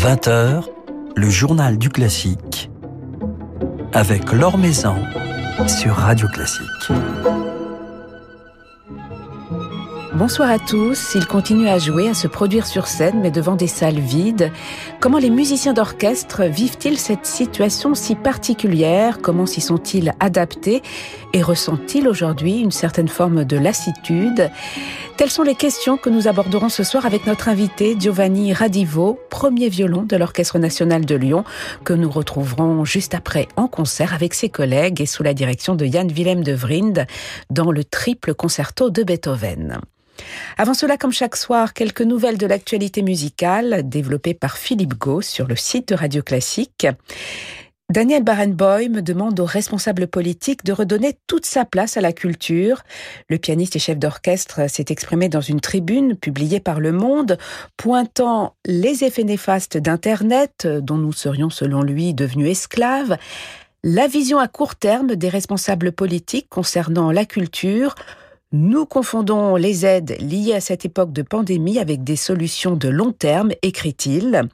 20h, le journal du classique avec Laure Maison sur Radio Classique. Bonsoir à tous. Ils continuent à jouer, à se produire sur scène, mais devant des salles vides. Comment les musiciens d'orchestre vivent-ils cette situation si particulière? Comment s'y sont-ils adaptés? Et ressentent-ils aujourd'hui une certaine forme de lassitude? Telles sont les questions que nous aborderons ce soir avec notre invité Giovanni Radivo, premier violon de l'Orchestre national de Lyon, que nous retrouverons juste après en concert avec ses collègues et sous la direction de Jan Willem de Vrind dans le triple concerto de Beethoven. Avant cela, comme chaque soir, quelques nouvelles de l'actualité musicale développées par Philippe Gau sur le site de Radio Classique. Daniel Barenboim demande aux responsables politiques de redonner toute sa place à la culture. Le pianiste et chef d'orchestre s'est exprimé dans une tribune publiée par Le Monde, pointant les effets néfastes d'Internet, dont nous serions selon lui devenus esclaves, la vision à court terme des responsables politiques concernant la culture, nous confondons les aides liées à cette époque de pandémie avec des solutions de long terme, écrit-il.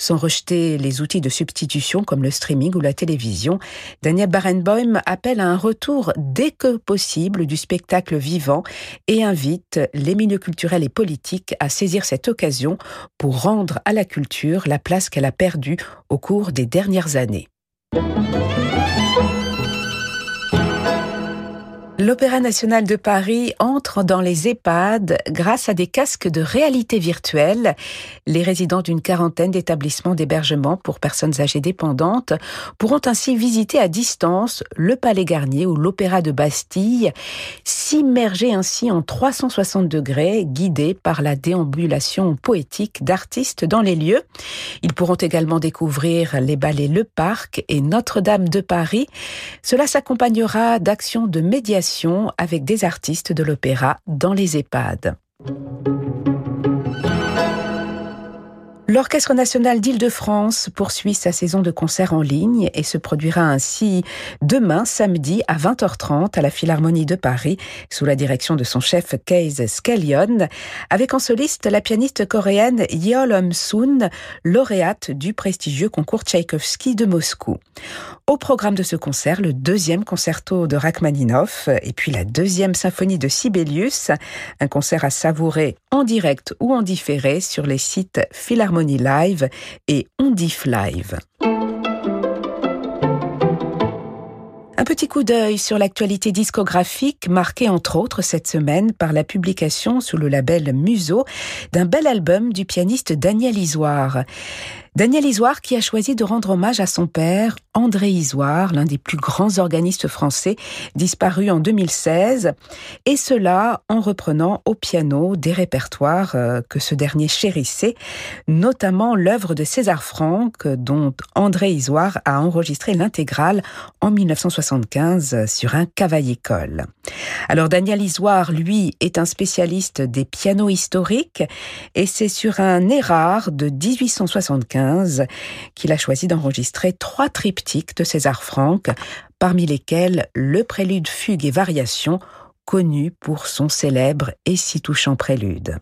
Sans rejeter les outils de substitution comme le streaming ou la télévision, Daniel Barenboim appelle à un retour dès que possible du spectacle vivant et invite les milieux culturels et politiques à saisir cette occasion pour rendre à la culture la place qu'elle a perdue au cours des dernières années. L'Opéra national de Paris entre dans les EHPAD grâce à des casques de réalité virtuelle. Les résidents d'une quarantaine d'établissements d'hébergement pour personnes âgées dépendantes pourront ainsi visiter à distance le Palais Garnier ou l'Opéra de Bastille, s'immerger ainsi en 360 degrés, guidés par la déambulation poétique d'artistes dans les lieux. Ils pourront également découvrir les ballets Le Parc et Notre-Dame de Paris. Cela s'accompagnera d'actions de médiation avec des artistes de l'opéra dans les EHPAD. L'Orchestre national d'Île-de-France poursuit sa saison de concerts en ligne et se produira ainsi demain samedi à 20h30 à la Philharmonie de Paris sous la direction de son chef Kees Skellion avec en soliste la pianiste coréenne Yeol Hum-soon, lauréate du prestigieux concours Tchaïkovski de Moscou. Au programme de ce concert, le deuxième concerto de Rachmaninoff et puis la deuxième symphonie de Sibelius, un concert à savourer en direct ou en différé sur les sites Philharmonie Live et Ondif Live. Un petit coup d'œil sur l'actualité discographique marquée entre autres cette semaine par la publication sous le label Museau d'un bel album du pianiste Daniel Isoire. Daniel Isoire qui a choisi de rendre hommage à son père, André Isoire, l'un des plus grands organistes français, disparu en 2016, et cela en reprenant au piano des répertoires euh, que ce dernier chérissait, notamment l'œuvre de César Franck, dont André Isoire a enregistré l'intégrale en 1975 sur un cavaillé-colle. Alors Daniel Isoire, lui, est un spécialiste des pianos historiques, et c'est sur un Erard de 1875 qu'il a choisi d'enregistrer trois triptyques de César Franck, parmi lesquels le prélude fugue et variation, connu pour son célèbre et si touchant prélude.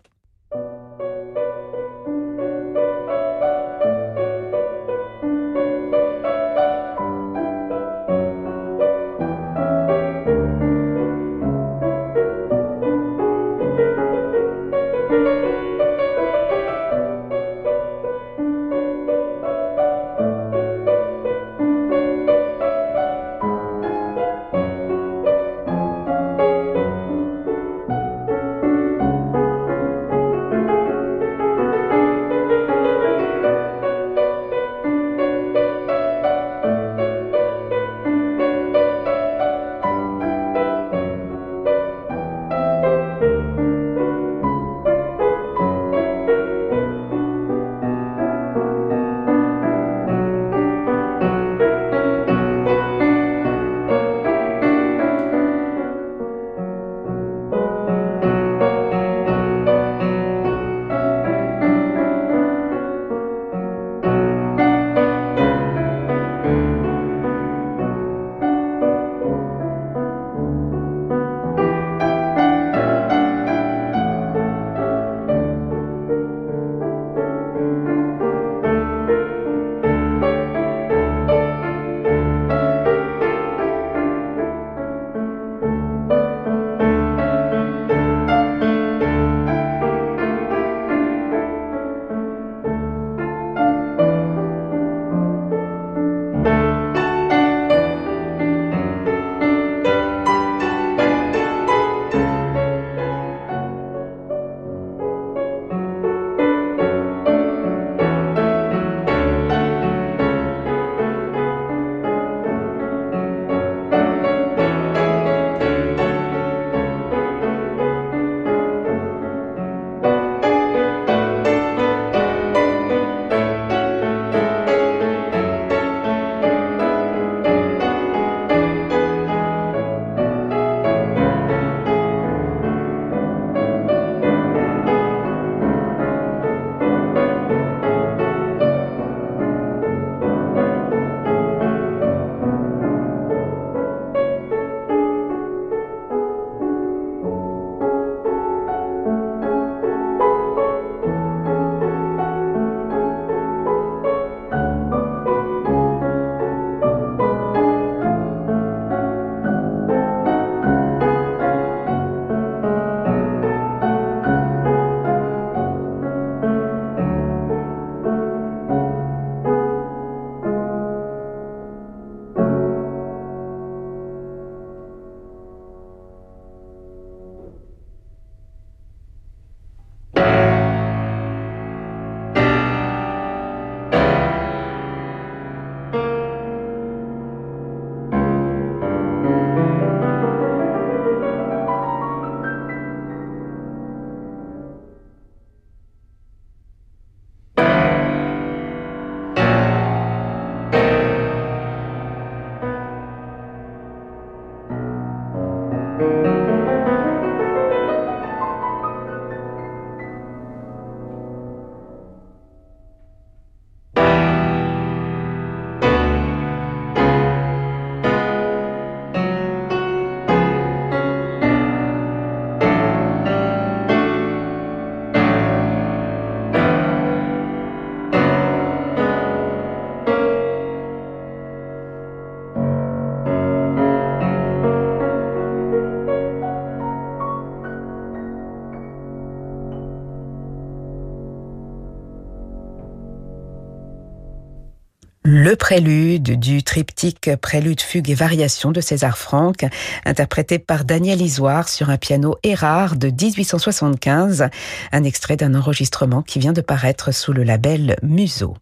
Prélude du triptyque Prélude, fugue et variation de César Franck, interprété par Daniel Isoire sur un piano Erard de 1875, un extrait d'un enregistrement qui vient de paraître sous le label Museau.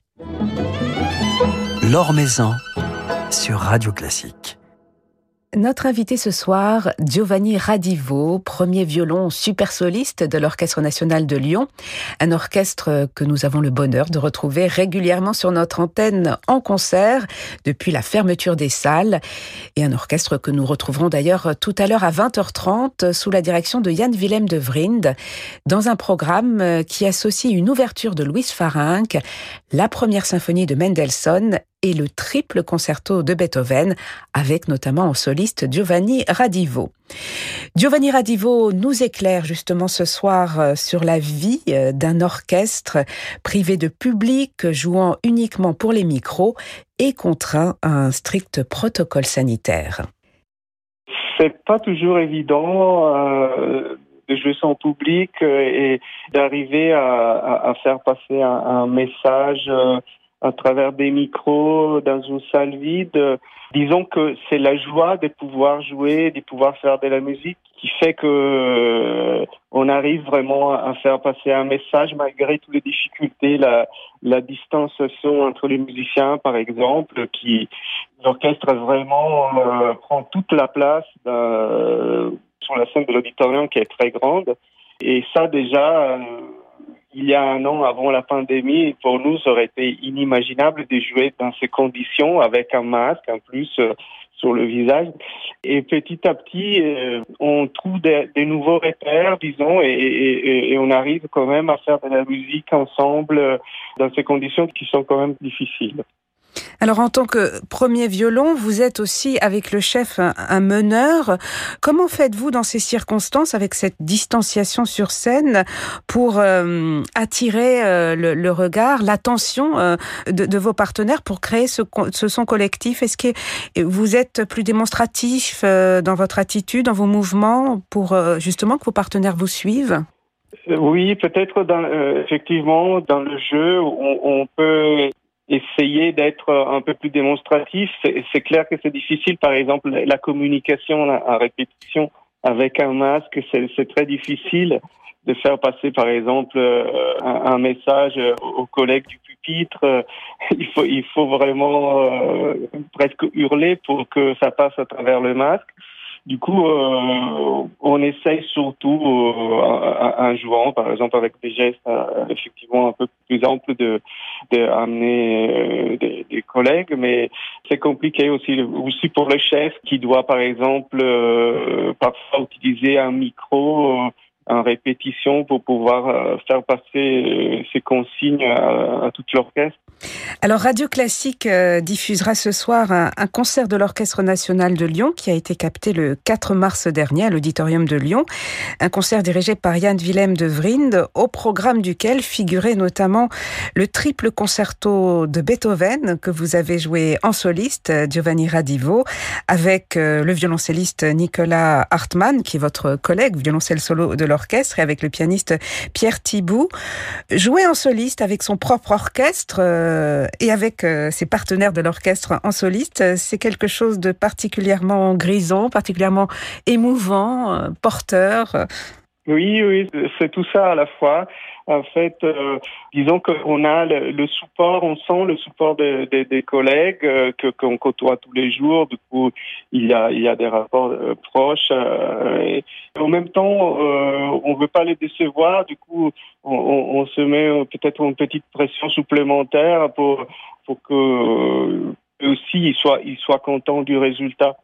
Maison sur Radio Classique. Notre invité ce soir, Giovanni Radivo, premier violon super soliste de l'Orchestre national de Lyon, un orchestre que nous avons le bonheur de retrouver régulièrement sur notre antenne en concert depuis la fermeture des salles, et un orchestre que nous retrouverons d'ailleurs tout à l'heure à 20h30 sous la direction de Jan Willem de Vrind, dans un programme qui associe une ouverture de Louis Farinck, la première symphonie de Mendelssohn et le triple concerto de Beethoven, avec notamment en soliste Giovanni Radivo. Giovanni Radivo nous éclaire justement ce soir euh, sur la vie euh, d'un orchestre privé de public, jouant uniquement pour les micros et contraint à un strict protocole sanitaire. C'est pas toujours évident euh, de jouer son public et d'arriver à, faire passer un, message à travers des micros dans une salle vide. Disons que c'est la joie de pouvoir jouer, de pouvoir faire de la musique qui fait que euh, on arrive vraiment à faire passer un message malgré toutes les difficultés, la, la distanciation entre les musiciens, par exemple, qui l'orchestre vraiment euh, prend toute la place euh, sur la scène de l'auditorium qui est très grande. Et ça déjà il y a un an avant la pandémie, pour nous, ça aurait été inimaginable de jouer dans ces conditions avec un masque en plus euh, sur le visage. Et petit à petit, euh, on trouve des, nouveaux repères, disons, et, on arrive quand même à faire de la musique ensemble euh, dans ces conditions qui sont quand même difficiles. Alors en tant que premier violon, vous êtes aussi avec le chef un, meneur. Comment faites-vous dans ces circonstances avec cette distanciation sur scène pour euh, attirer euh, le, regard, l'attention euh, de, vos partenaires pour créer ce, ce son collectif? Est-ce que vous êtes plus démonstratif dans votre attitude, dans vos mouvements pour justement que vos partenaires vous suivent? Oui, peut-être dans, effectivement dans le jeu, on, on peut essayer d'être un peu plus démonstratif. C'est clair que c'est difficile, par exemple, la communication en répétition avec un masque, c'est très difficile de faire passer, par exemple, euh, un, message aux collègues du pupitre. Il faut, il faut vraiment euh, presque hurler pour que ça passe à travers le masque. Du coup, euh, on essaye surtout, euh, en jouant, par exemple, avec des gestes euh, effectivement un peu plus amples, de, amener des, des, collègues, mais c'est compliqué aussi, aussi pour le chef qui doit, par exemple, parfois utiliser un micro en répétition pour pouvoir euh, faire passer euh, ces consignes à, toute l'orchestre. Alors Radio Classique euh, diffusera ce soir un, concert de l'Orchestre national de Lyon qui a été capté le 4 mars dernier à l'Auditorium de Lyon. Un concert dirigé par Jan Willem de Vrind, au programme duquel figurait notamment le triple concerto de Beethoven que vous avez joué en soliste, Giovanni Radivo, avec le violoncelliste Nicolas Hartmann, qui est votre collègue, violoncelle solo de l'orchestre orchestre et avec le pianiste Pierre Thibault. Jouer en soliste avec son propre orchestre euh, et avec euh, ses partenaires de l'orchestre en soliste, c'est quelque chose de particulièrement grisant, particulièrement émouvant, euh, porteur. Oui, oui, c'est tout ça à la fois. En fait, euh, disons qu'on a le, support, on sent le support des collègues euh, que qu'on côtoie tous les jours. Du coup, il y a il y a des rapports euh, proches. et en même temps, on veut pas les décevoir. Du coup, on, on se met peut-être une petite pression supplémentaire pour pour que aussi ils soient ils soient contents du résultat.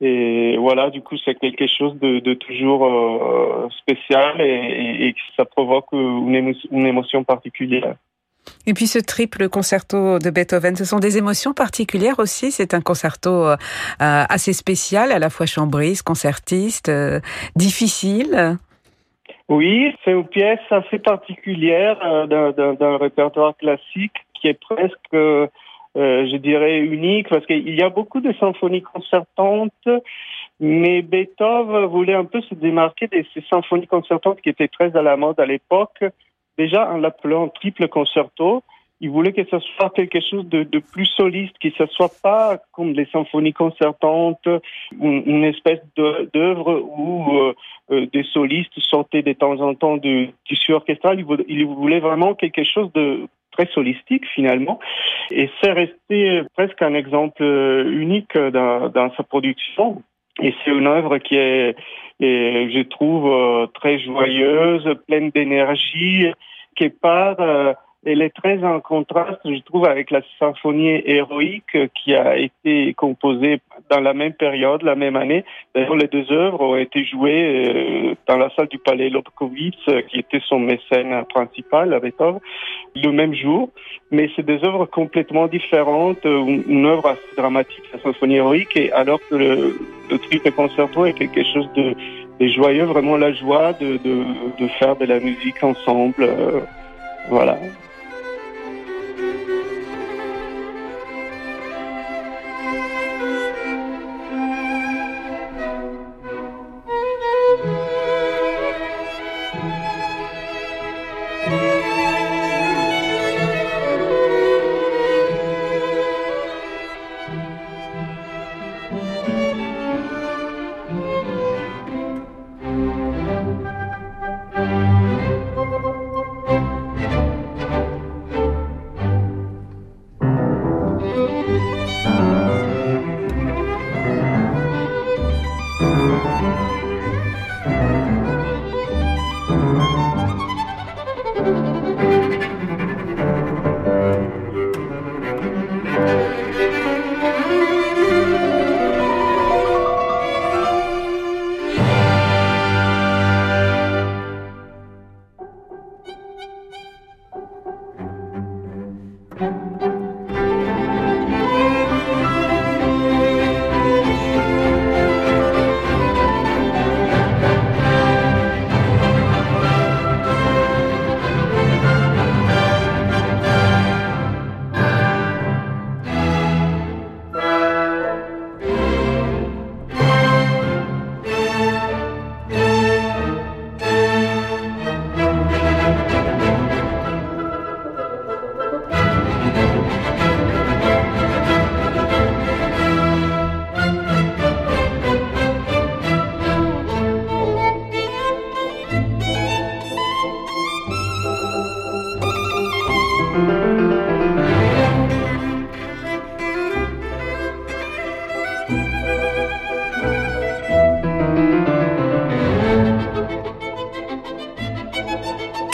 Et voilà, du coup, c'est quelque chose de, de toujours euh, spécial et, et, ça provoque une, émotion, une émotion particulière. Et puis ce triple concerto de Beethoven, ce sont des émotions particulières aussi. C'est un concerto euh, assez spécial, à la fois chambriste, concertiste, euh, difficile. Oui, c'est une pièce assez particulière euh, d'un répertoire classique qui est presque euh, je dirais, unique, parce qu'il y a beaucoup de symphonies concertantes, mais Beethoven voulait un peu se démarquer de ces symphonies concertantes qui étaient très à la mode à l'époque, déjà en l'appelant triple concerto, il voulait que ce soit quelque chose de, plus soliste, que ce soit pas comme les symphonies concertantes, une, une espèce d'œuvre où euh, euh, des solistes sortaient de temps en temps du tissu orchestral. Il voulait vraiment quelque chose de très solistique finalement. Et c'est resté presque un exemple unique dans, sa production. Et c'est une œuvre qui est, je trouve, euh, très joyeuse, pleine d'énergie, qui part euh, elle est très en contraste, je trouve, avec la symphonie héroïque qui a été composée dans la même période, la même année. D'ailleurs, les deux œuvres ont été jouées euh, dans la salle du Palais Lobkowitz, qui était son mécène principal à Beethoven, le même jour. Mais c'est des œuvres complètement différentes. Une œuvre assez dramatique, la symphonie héroïque, et alors que le, le triple concerto est quelque chose de, joyeux, vraiment la joie de, de, faire de la musique ensemble. Euh, voilà.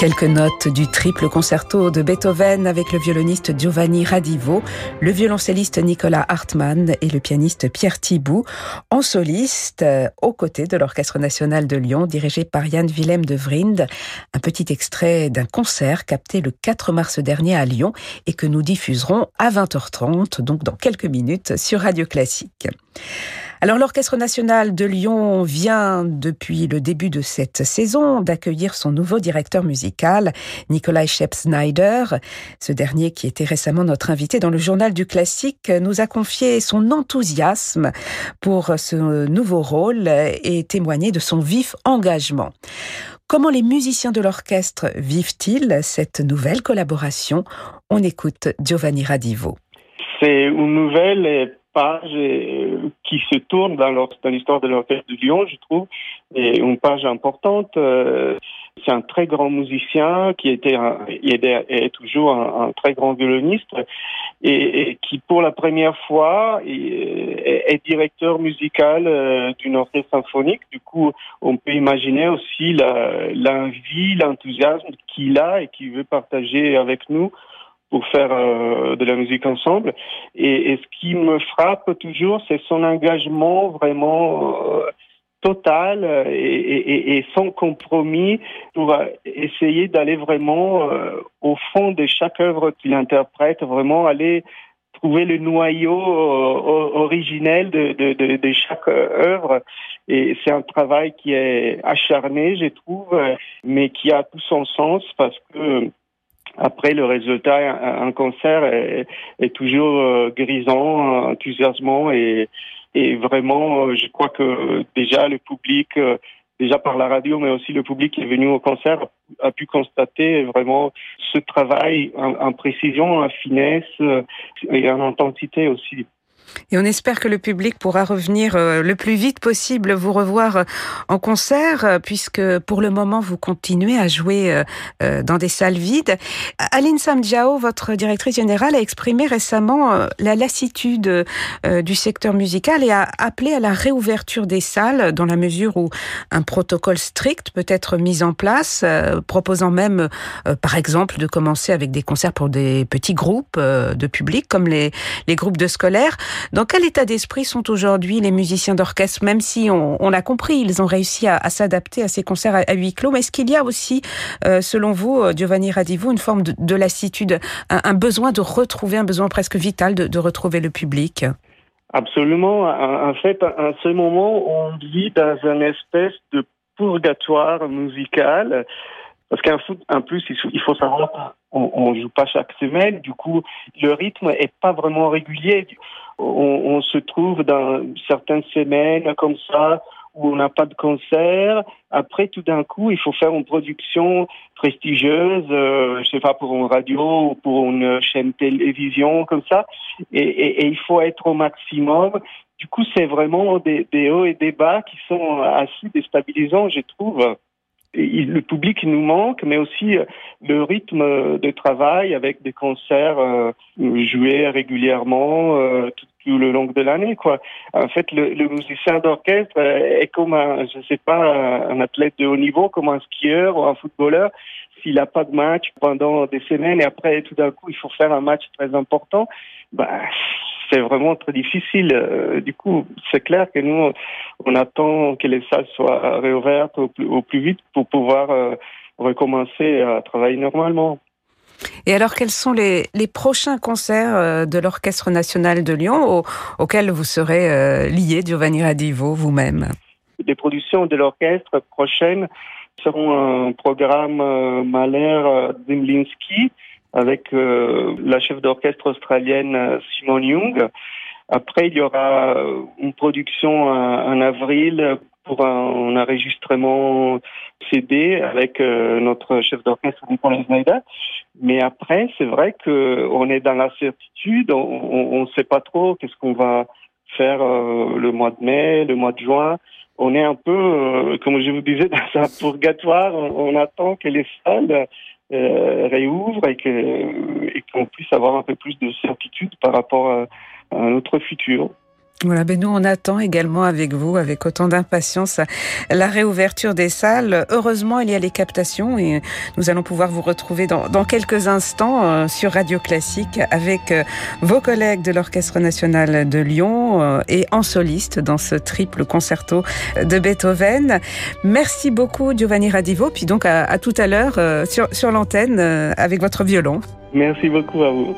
Quelques notes du triple concerto de Beethoven avec le violoniste Giovanni Radivo, le violoncelliste Nicolas Hartmann et le pianiste Pierre Thibault, en soliste euh, aux côtés de l'Orchestre national de Lyon dirigé par Yann Willem de Vrind. Un petit extrait d'un concert capté le 4 mars dernier à Lyon et que nous diffuserons à 20h30, donc dans quelques minutes sur Radio Classique. Alors l'Orchestre national de Lyon vient depuis le début de cette saison d'accueillir son nouveau directeur musical, Nikolai Schepp-Snyder. Ce dernier, qui était récemment notre invité dans le journal du classique, nous a confié son enthousiasme pour ce nouveau rôle et témoigné de son vif engagement. Comment les musiciens de l'orchestre vivent-ils cette nouvelle collaboration? On écoute Giovanni Radivo. C'est une nouvelle page euh, qui se tourne dans l'histoire de l'orchestre de Lyon, je trouve, et une page importante. Euh, c'est un très grand musicien qui était un, est, toujours un, très grand violoniste et, qui, pour la première fois, est, directeur musical euh, d'une orchestre symphonique. Du coup, on peut imaginer aussi l'envie, l'enthousiasme qu'il a et qu'il veut partager avec nous pour faire euh, de la musique ensemble. Et, ce qui me frappe toujours, c'est son engagement vraiment euh, total et, sans compromis pour essayer d'aller vraiment euh, au fond de chaque œuvre qu'il interprète, vraiment aller trouver le noyau originel de, de, chaque œuvre. Et c'est un travail qui est acharné, je trouve, mais qui a tout son sens parce que après, le résultat, un, concert est, est toujours euh, grisant, enthousiasmant et, et vraiment, euh, je crois que déjà le public euh, déjà par la radio, mais aussi le public qui est venu au concert a pu constater vraiment ce travail en, précision, en finesse et en intensité aussi. Et on espère que le public pourra revenir euh, le plus vite possible vous revoir euh, en concert, euh, puisque pour le moment, vous continuez à jouer dans des salles vides. Aline Samjiao, votre directrice générale, a exprimé récemment la lassitude du secteur musical et a appelé à la réouverture des salles dans la mesure où un protocole strict peut être mis en place, proposant même, par exemple, de commencer avec des concerts pour des petits groupes de public, comme les groupes de scolaires. Dans quel état d'esprit sont aujourd'hui les musiciens d'orchestre, même si on, a compris, ils ont réussi à, s'adapter à ces concerts à, huis clos, mais est-ce qu'il y a aussi, euh, selon vous, euh, Giovanni Radivo, une forme de, lassitude, un, besoin de retrouver, un besoin presque vital de, retrouver le public? Absolument. En fait, à ce moment, on vit dans une espèce de purgatoire musical. Parce qu'en en plus, il faut savoir qu'on ne joue pas chaque semaine. Du coup, le rythme est pas vraiment régulier on, se trouve dans certaines semaines comme ça où on n'a pas de concert. Après, tout d'un coup, il faut faire une production prestigieuse, euh, je sais pas, pour une radio ou pour une chaîne télévision comme ça. Et, il faut être au maximum. Du coup, c'est vraiment des, des hauts et des bas qui sont assez déstabilisants, je trouve le public nous manque, mais aussi euh, le rythme de travail avec des concerts euh, joués régulièrement euh, tout, le long de l'année. Quoi. En fait, le, le musicien d'orchestre est comme un, je sais pas, un athlète de haut niveau, comme un skieur ou un footballeur. S'il n'a pas de match pendant des semaines et après tout d'un coup il faut faire un match très important, bah, c'est vraiment très difficile. Euh, du coup, c'est clair que nous, on attend que les salles soient réouvertes au plus, vite pour pouvoir euh, recommencer à travailler normalement. Et alors, quels sont les, prochains concerts euh, de l'Orchestre national de Lyon auxquels vous serez lié, Giovanni Radivo, vous-même? Les productions de l'orchestre prochaines seront un programme Mahler Zimlinski, avec euh, la chef d'orchestre australienne euh, Simone Young. Après, il y aura euh, une production en avril pour un, enregistrement CD avec notre chef d'orchestre Nicolas Schneider. Mais après, c'est vrai que on est dans l'incertitude, on ne sait pas trop qu'est-ce qu'on va faire le mois de mai, le mois de juin. On est un peu, comme je vous disais, dans un purgatoire. On, attend que les salles euh, réouvre et qu'on puisse avoir un peu plus de certitude par rapport à, notre futur. Voilà, ben nous on attend également avec vous, avec autant d'impatience, la réouverture des salles. Heureusement, il y a les captations et nous allons pouvoir vous retrouver dans, dans quelques instants euh, sur Radio Classique avec euh, vos collègues de l'Orchestre national de Lyon euh, et en soliste dans ce triple concerto de Beethoven. Merci beaucoup Giovanni Radivo, puis donc à, à tout à l'heure sur, sur l'antenne avec votre violon. Merci beaucoup à vous.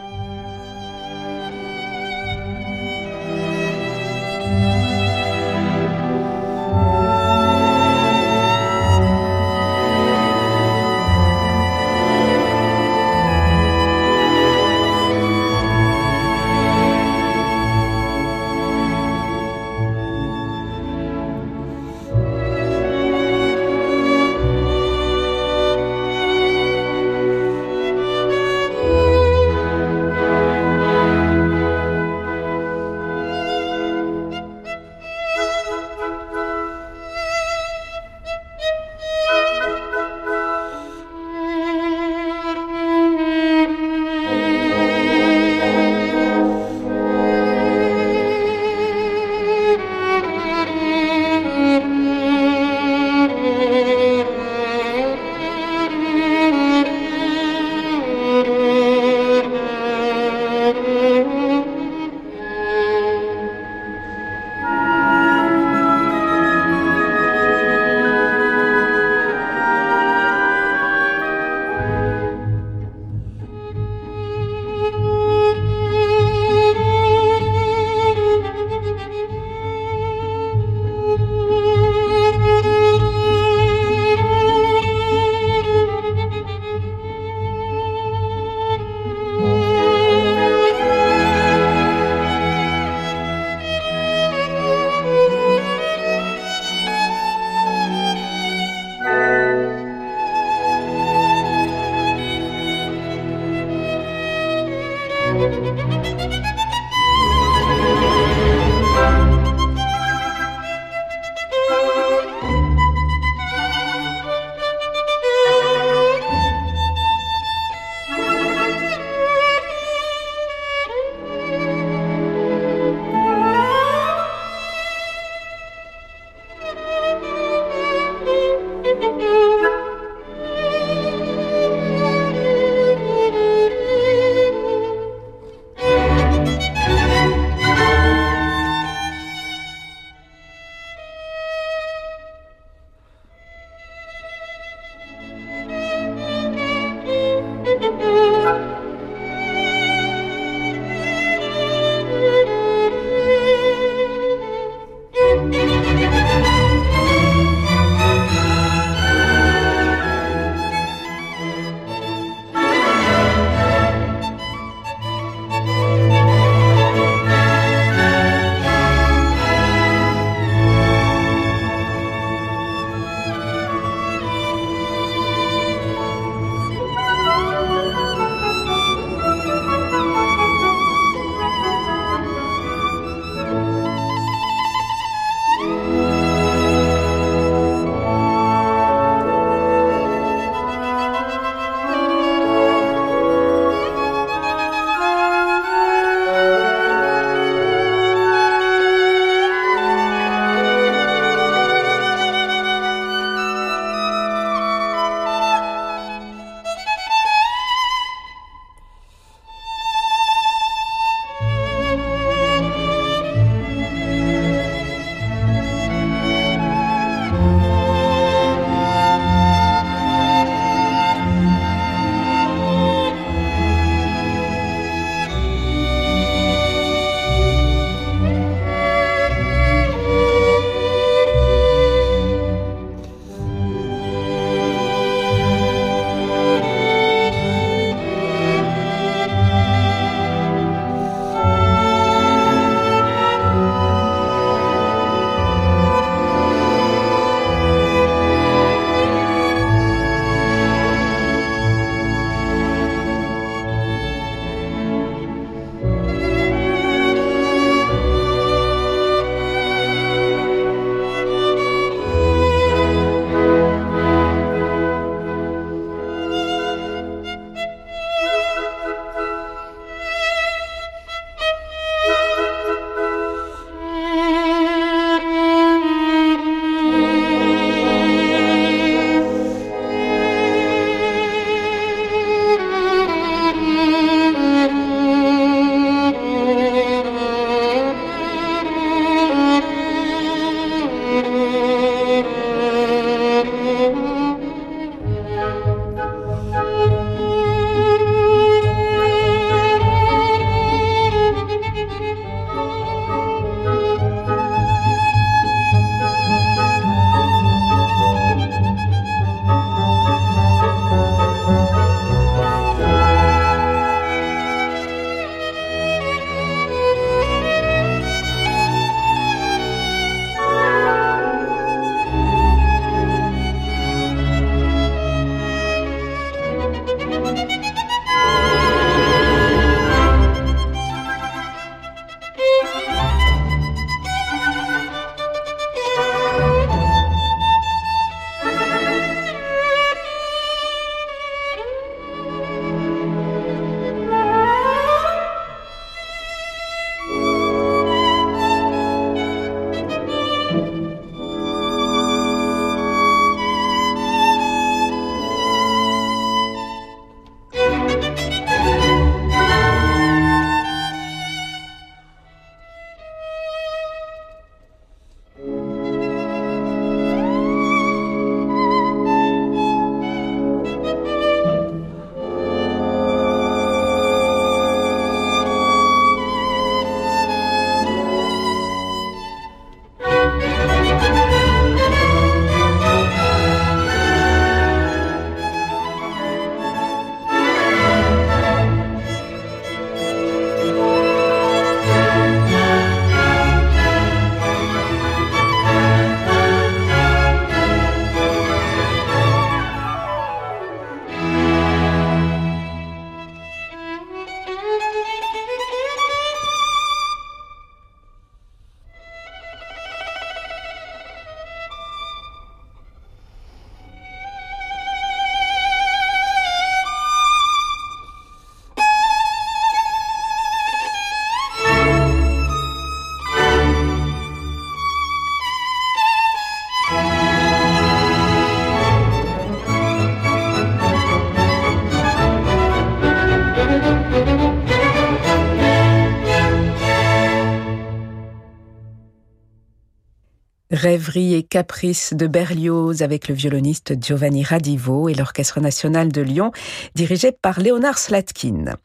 Rêverie et caprice de Berlioz avec le violoniste Giovanni Radivo et l'Orchestre national de Lyon dirigé par Léonard Slatkin.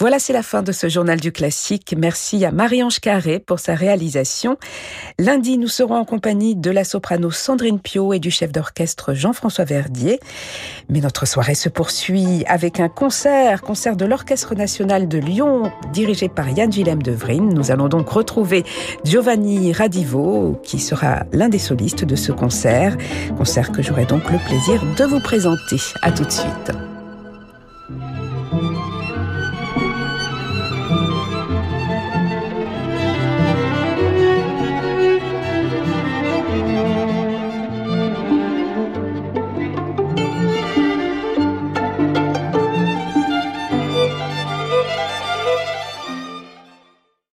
Voilà, c'est la fin de ce journal du classique. Merci à Marie-Ange Carré pour sa réalisation. Lundi, nous serons en compagnie de la soprano Sandrine Pio et du chef d'orchestre Jean-François Verdier. Mais notre soirée se poursuit avec un concert, concert de l'Orchestre national de Lyon dirigé par Yann Willem de Vrine. Nous allons donc retrouver Giovanni Radivo qui sera l'un des solistes de ce concert. Concert que j'aurai donc le plaisir de vous présenter. À tout de suite.